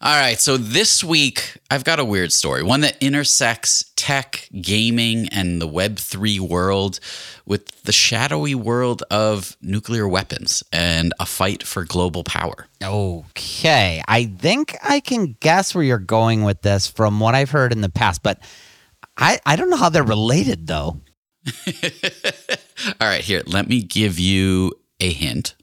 All right, so this week I've got a weird story, one that intersects tech, gaming, and the Web3 world with the shadowy world of nuclear weapons and a fight for global power. Okay, I think I can guess where you're going with this from what I've heard in the past, but I, I don't know how they're related though. All right, here, let me give you a hint.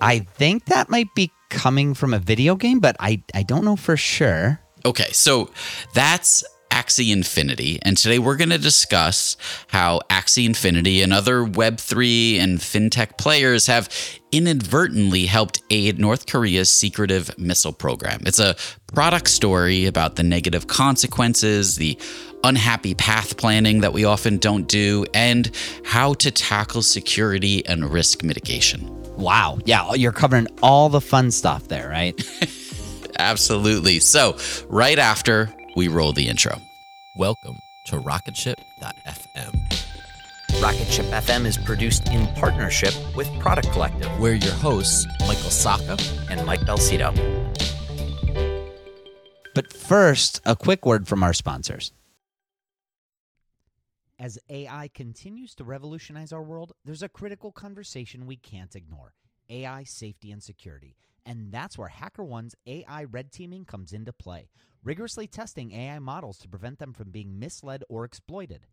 I think that might be coming from a video game, but I, I don't know for sure. Okay, so that's Axie Infinity, and today we're going to discuss how Axie Infinity and other Web3 and fintech players have inadvertently helped aid North Korea's secretive missile program. It's a product story about the negative consequences, the unhappy path planning that we often don't do, and how to tackle security and risk mitigation. Wow. Yeah, you're covering all the fun stuff there, right? Absolutely. So, right after we roll the intro. Welcome to Rocketship.fm. Rocketship FM is produced in partnership with Product Collective We're your hosts, Michael Sacca. and Mike Belsito. But first, a quick word from our sponsors. As AI continues to revolutionize our world, there's a critical conversation we can't ignore AI safety and security. And that's where HackerOne's AI red teaming comes into play, rigorously testing AI models to prevent them from being misled or exploited.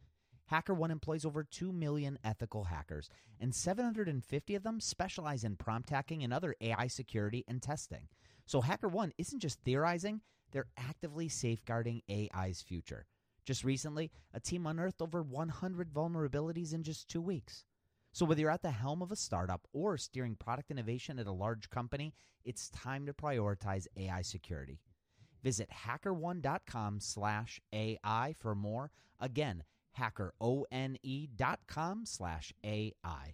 HackerOne employs over 2 million ethical hackers, and 750 of them specialize in prompt hacking and other AI security and testing. So HackerOne isn't just theorizing, they're actively safeguarding AI's future. Just recently, a team unearthed over 100 vulnerabilities in just two weeks. So whether you're at the helm of a startup or steering product innovation at a large company, it's time to prioritize AI security. Visit hackerone.com slash AI for more. Again, hackerone.com slash AI.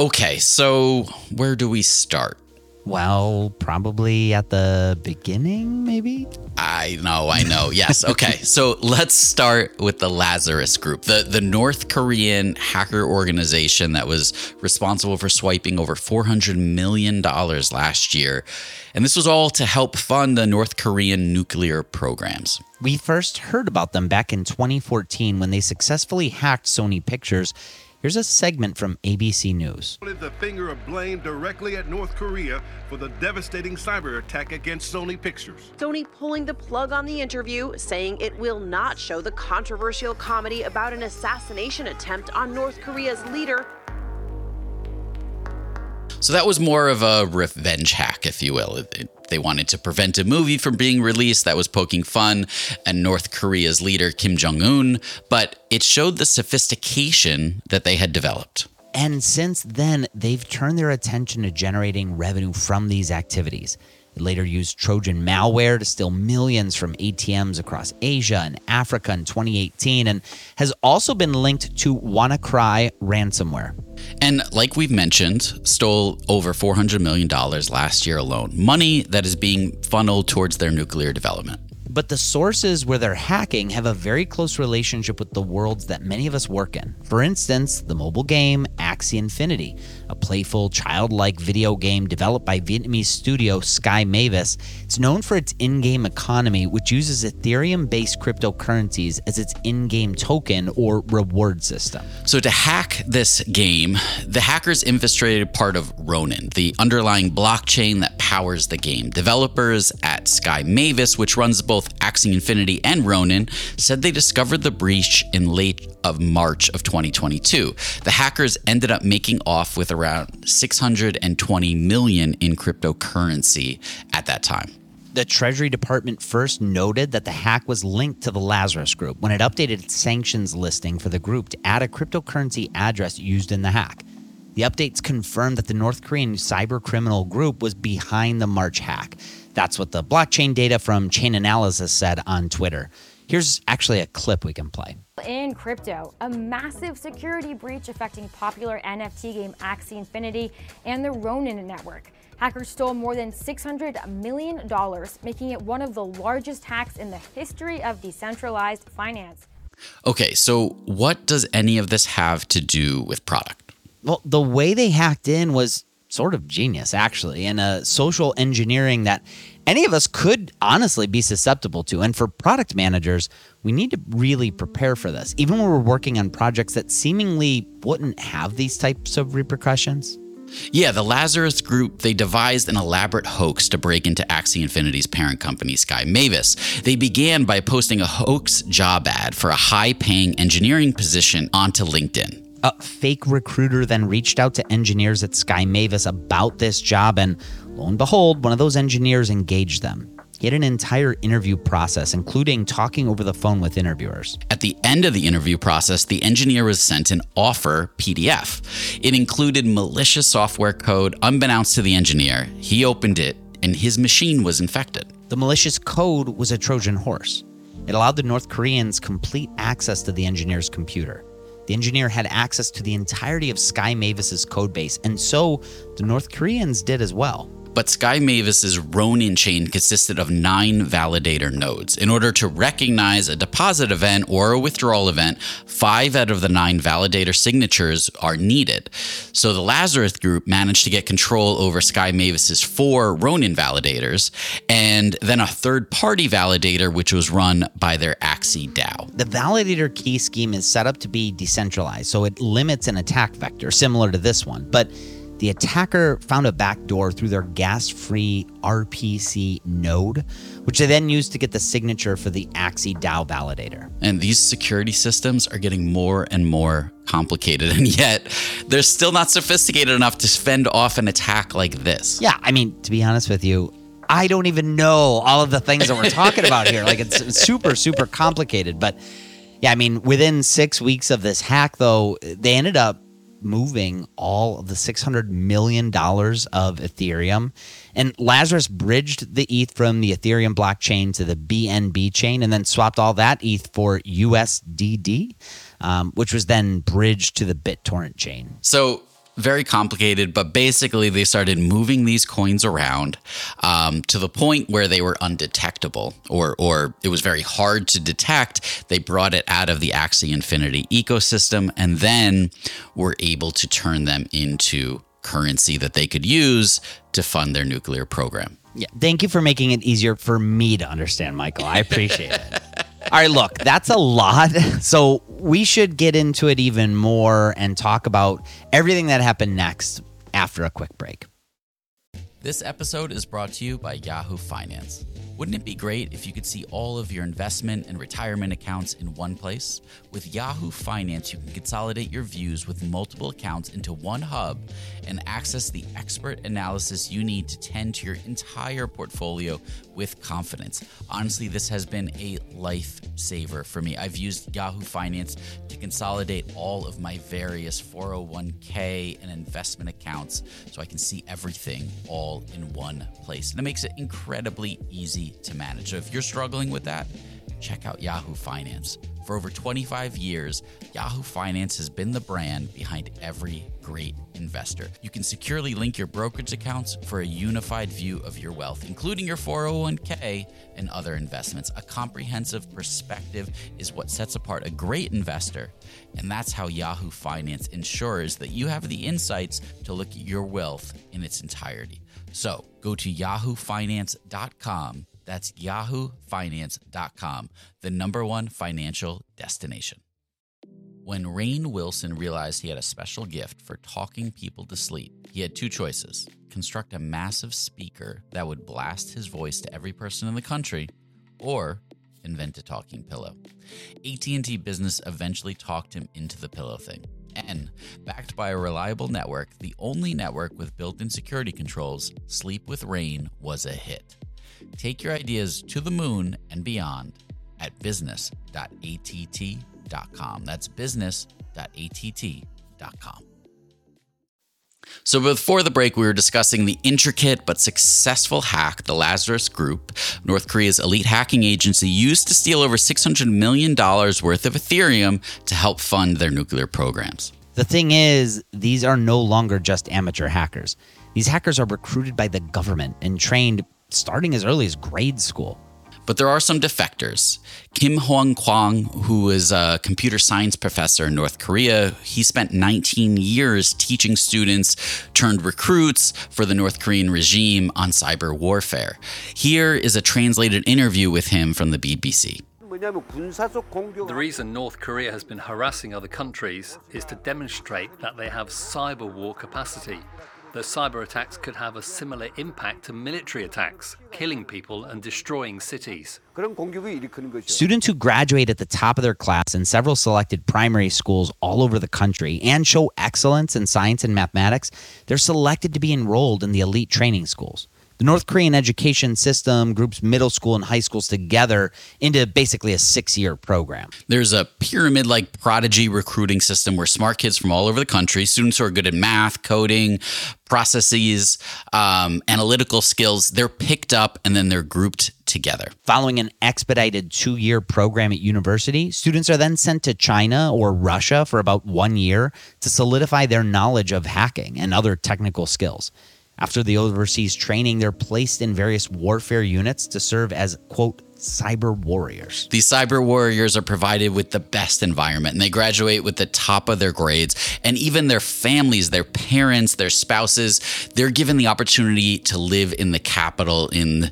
Okay, so where do we start? Well, probably at the beginning, maybe? I know, I know. Yes. Okay. so let's start with the Lazarus Group, the, the North Korean hacker organization that was responsible for swiping over $400 million last year. And this was all to help fund the North Korean nuclear programs. We first heard about them back in 2014 when they successfully hacked Sony Pictures Here's a segment from ABC News. pointed the finger of blame directly at North Korea for the devastating cyber attack against Sony Pictures. Sony pulling the plug on the interview, saying it will not show the controversial comedy about an assassination attempt on North Korea's leader. So that was more of a revenge hack, if you will. It- they wanted to prevent a movie from being released that was poking fun at North Korea's leader, Kim Jong un, but it showed the sophistication that they had developed. And since then, they've turned their attention to generating revenue from these activities. It later used Trojan malware to steal millions from ATMs across Asia and Africa in 2018 and has also been linked to WannaCry ransomware. And like we've mentioned, stole over $400 million last year alone. Money that is being funneled towards their nuclear development. But the sources where they're hacking have a very close relationship with the worlds that many of us work in. For instance, the mobile game Axie Infinity, a playful, childlike video game developed by Vietnamese studio Sky Mavis. It's known for its in game economy, which uses Ethereum based cryptocurrencies as its in game token or reward system. So, to hack this game, the hackers infiltrated part of Ronin, the underlying blockchain that powers the game. Developers at Sky Mavis, which runs both Axie Infinity and Ronin, said they discovered the breach in late of March of 2022. The hackers ended up making off with around 620 million in cryptocurrency at that time. The Treasury Department first noted that the hack was linked to the Lazarus Group when it updated its sanctions listing for the group to add a cryptocurrency address used in the hack. The updates confirmed that the North Korean cyber criminal group was behind the March hack. That's what the blockchain data from Chainalysis said on Twitter. Here's actually a clip we can play. In crypto, a massive security breach affecting popular NFT game Axie Infinity and the Ronin network. Hackers stole more than $600 million, making it one of the largest hacks in the history of decentralized finance. Okay, so what does any of this have to do with product? Well, the way they hacked in was sort of genius, actually, and a social engineering that any of us could honestly be susceptible to. And for product managers, we need to really prepare for this, even when we're working on projects that seemingly wouldn't have these types of repercussions. Yeah, the Lazarus Group, they devised an elaborate hoax to break into Axie Infinity's parent company, Sky Mavis. They began by posting a hoax job ad for a high paying engineering position onto LinkedIn. A fake recruiter then reached out to engineers at Sky Mavis about this job, and lo and behold, one of those engineers engaged them. He had an entire interview process, including talking over the phone with interviewers. At the end of the interview process, the engineer was sent an offer PDF. It included malicious software code unbeknownst to the engineer. He opened it, and his machine was infected. The malicious code was a Trojan horse. It allowed the North Koreans complete access to the engineer's computer. The engineer had access to the entirety of Sky Mavis's codebase, and so the North Koreans did as well. But Sky Mavis's Ronin chain consisted of nine validator nodes. In order to recognize a deposit event or a withdrawal event, five out of the nine validator signatures are needed. So the Lazarus group managed to get control over Sky Mavis's four Ronin validators, and then a third party validator, which was run by their Axie DAO. The validator key scheme is set up to be decentralized, so it limits an attack vector similar to this one. But the attacker found a backdoor through their gas free RPC node, which they then used to get the signature for the Axie DAO validator. And these security systems are getting more and more complicated, and yet they're still not sophisticated enough to fend off an attack like this. Yeah, I mean, to be honest with you, I don't even know all of the things that we're talking about here. Like, it's super, super complicated. But yeah, I mean, within six weeks of this hack, though, they ended up moving all of the $600 million of Ethereum. And Lazarus bridged the ETH from the Ethereum blockchain to the BNB chain and then swapped all that ETH for USDD, um, which was then bridged to the BitTorrent chain. So very complicated, but basically they started moving these coins around um, to the point where they were undetectable, or or it was very hard to detect. They brought it out of the Axie Infinity ecosystem, and then were able to turn them into currency that they could use to fund their nuclear program. Yeah. Thank you for making it easier for me to understand, Michael. I appreciate it. right, look, that's a lot. So we should get into it even more and talk about everything that happened next after a quick break. This episode is brought to you by Yahoo Finance. Wouldn't it be great if you could see all of your investment and retirement accounts in one place? With Yahoo Finance, you can consolidate your views with multiple accounts into one hub and access the expert analysis you need to tend to your entire portfolio with confidence. Honestly, this has been a lifesaver for me. I've used Yahoo Finance to consolidate all of my various 401k and investment accounts so I can see everything all in one place. And it makes it incredibly easy to manage. So if you're struggling with that, check out Yahoo Finance. For over 25 years, Yahoo Finance has been the brand behind every great investor. You can securely link your brokerage accounts for a unified view of your wealth, including your 401k and other investments. A comprehensive perspective is what sets apart a great investor, and that's how Yahoo Finance ensures that you have the insights to look at your wealth in its entirety. So go to yahoofinance.com that's yahoofinance.com, the number one financial destination. When Rainn Wilson realized he had a special gift for talking people to sleep, he had two choices: construct a massive speaker that would blast his voice to every person in the country, or invent a talking pillow. AT&T Business eventually talked him into the pillow thing. And backed by a reliable network, the only network with built-in security controls, Sleep with Rain was a hit. Take your ideas to the moon and beyond at business.att.com. That's business.att.com. So, before the break, we were discussing the intricate but successful hack the Lazarus Group, North Korea's elite hacking agency, used to steal over $600 million worth of Ethereum to help fund their nuclear programs. The thing is, these are no longer just amateur hackers. These hackers are recruited by the government and trained starting as early as grade school. But there are some defectors. Kim Heung Kwang, who is a computer science professor in North Korea, he spent 19 years teaching students turned recruits for the North Korean regime on cyber warfare. Here is a translated interview with him from the BBC. The reason North Korea has been harassing other countries is to demonstrate that they have cyber war capacity that cyber attacks could have a similar impact to military attacks, killing people and destroying cities. Students who graduate at the top of their class in several selected primary schools all over the country and show excellence in science and mathematics, they're selected to be enrolled in the elite training schools. The North Korean education system groups middle school and high schools together into basically a six year program. There's a pyramid like prodigy recruiting system where smart kids from all over the country, students who are good at math, coding, processes, um, analytical skills, they're picked up and then they're grouped together. Following an expedited two year program at university, students are then sent to China or Russia for about one year to solidify their knowledge of hacking and other technical skills. After the overseas training, they're placed in various warfare units to serve as, quote, cyber warriors. These cyber warriors are provided with the best environment and they graduate with the top of their grades. And even their families, their parents, their spouses, they're given the opportunity to live in the capital in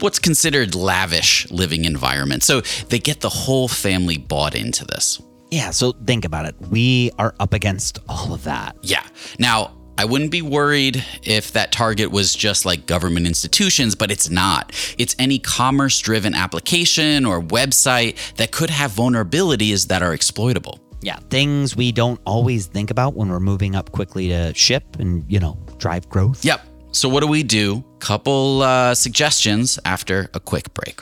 what's considered lavish living environment. So they get the whole family bought into this. Yeah, so think about it. We are up against all of that. Yeah. Now, I wouldn't be worried if that target was just like government institutions, but it's not. It's any commerce driven application or website that could have vulnerabilities that are exploitable. Yeah, things we don't always think about when we're moving up quickly to ship and, you know, drive growth. Yep. So, what do we do? Couple uh, suggestions after a quick break.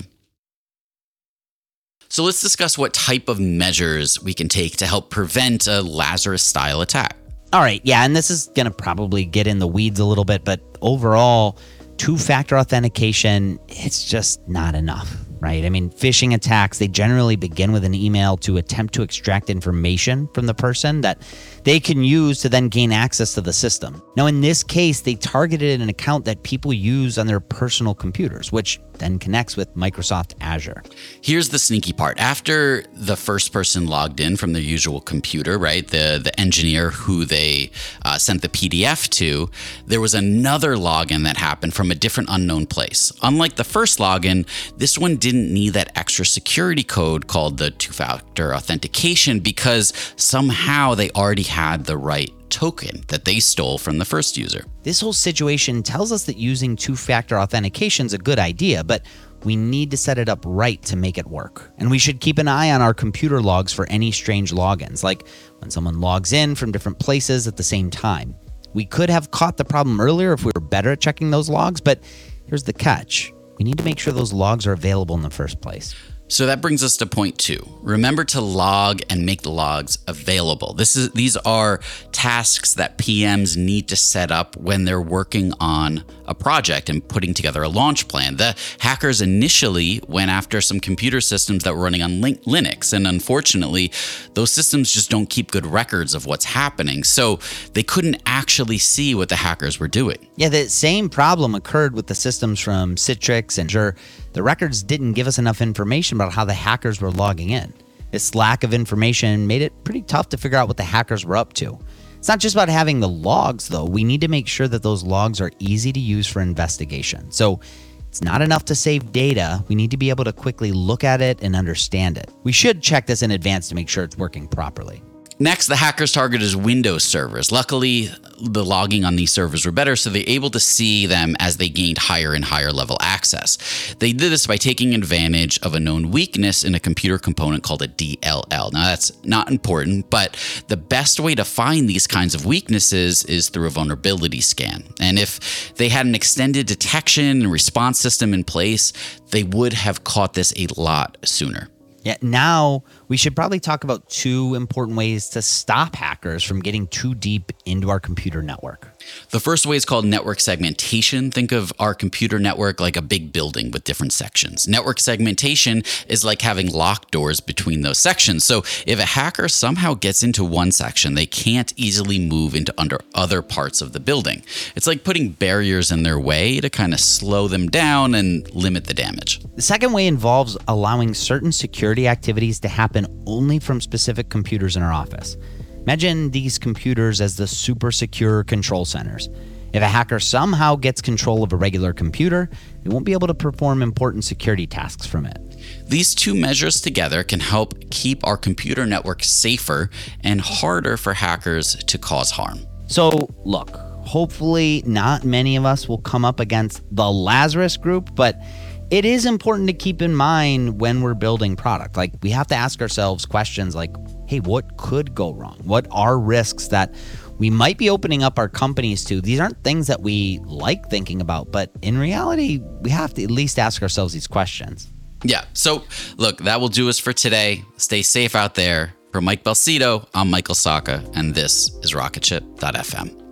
So, let's discuss what type of measures we can take to help prevent a Lazarus style attack. All right, yeah, and this is going to probably get in the weeds a little bit, but overall, two factor authentication, it's just not enough, right? I mean, phishing attacks, they generally begin with an email to attempt to extract information from the person that they can use to then gain access to the system. Now, in this case, they targeted an account that people use on their personal computers, which then connects with Microsoft Azure. Here's the sneaky part. After the first person logged in from their usual computer, right, the, the engineer who they uh, sent the PDF to, there was another login that happened from a different unknown place. Unlike the first login, this one didn't need that extra security code called the two factor authentication because somehow they already had the right token that they stole from the first user. This whole situation tells us that using two factor authentication is a good idea, but we need to set it up right to make it work. And we should keep an eye on our computer logs for any strange logins, like when someone logs in from different places at the same time. We could have caught the problem earlier if we were better at checking those logs, but here's the catch we need to make sure those logs are available in the first place. So that brings us to point two. Remember to log and make the logs available. This is these are tasks that PMs need to set up when they're working on a project and putting together a launch plan. The hackers initially went after some computer systems that were running on Linux, and unfortunately, those systems just don't keep good records of what's happening. So they couldn't actually see what the hackers were doing. Yeah, the same problem occurred with the systems from Citrix and Azure the records didn't give us enough information about how the hackers were logging in. This lack of information made it pretty tough to figure out what the hackers were up to. It's not just about having the logs, though. We need to make sure that those logs are easy to use for investigation. So it's not enough to save data. We need to be able to quickly look at it and understand it. We should check this in advance to make sure it's working properly. Next, the hackers targeted Windows servers. Luckily, the logging on these servers were better, so they're able to see them as they gained higher and higher level access. They did this by taking advantage of a known weakness in a computer component called a DLL. Now, that's not important, but the best way to find these kinds of weaknesses is through a vulnerability scan. And if they had an extended detection and response system in place, they would have caught this a lot sooner. Yeah, now we should probably talk about two important ways to stop hackers from getting too deep into our computer network. The first way is called network segmentation. Think of our computer network like a big building with different sections. Network segmentation is like having locked doors between those sections. So if a hacker somehow gets into one section, they can't easily move into under other parts of the building. It's like putting barriers in their way to kind of slow them down and limit the damage. The second way involves allowing certain security activities to happen only from specific computers in our office. Imagine these computers as the super secure control centers. If a hacker somehow gets control of a regular computer, they won't be able to perform important security tasks from it. These two measures together can help keep our computer network safer and harder for hackers to cause harm. So, look, hopefully, not many of us will come up against the Lazarus group, but it is important to keep in mind when we're building product. Like, we have to ask ourselves questions like, hey, what could go wrong? What are risks that we might be opening up our companies to? These aren't things that we like thinking about, but in reality, we have to at least ask ourselves these questions. Yeah. So, look, that will do us for today. Stay safe out there. For Mike Belsito, I'm Michael Sacca, and this is Rocketship.fm.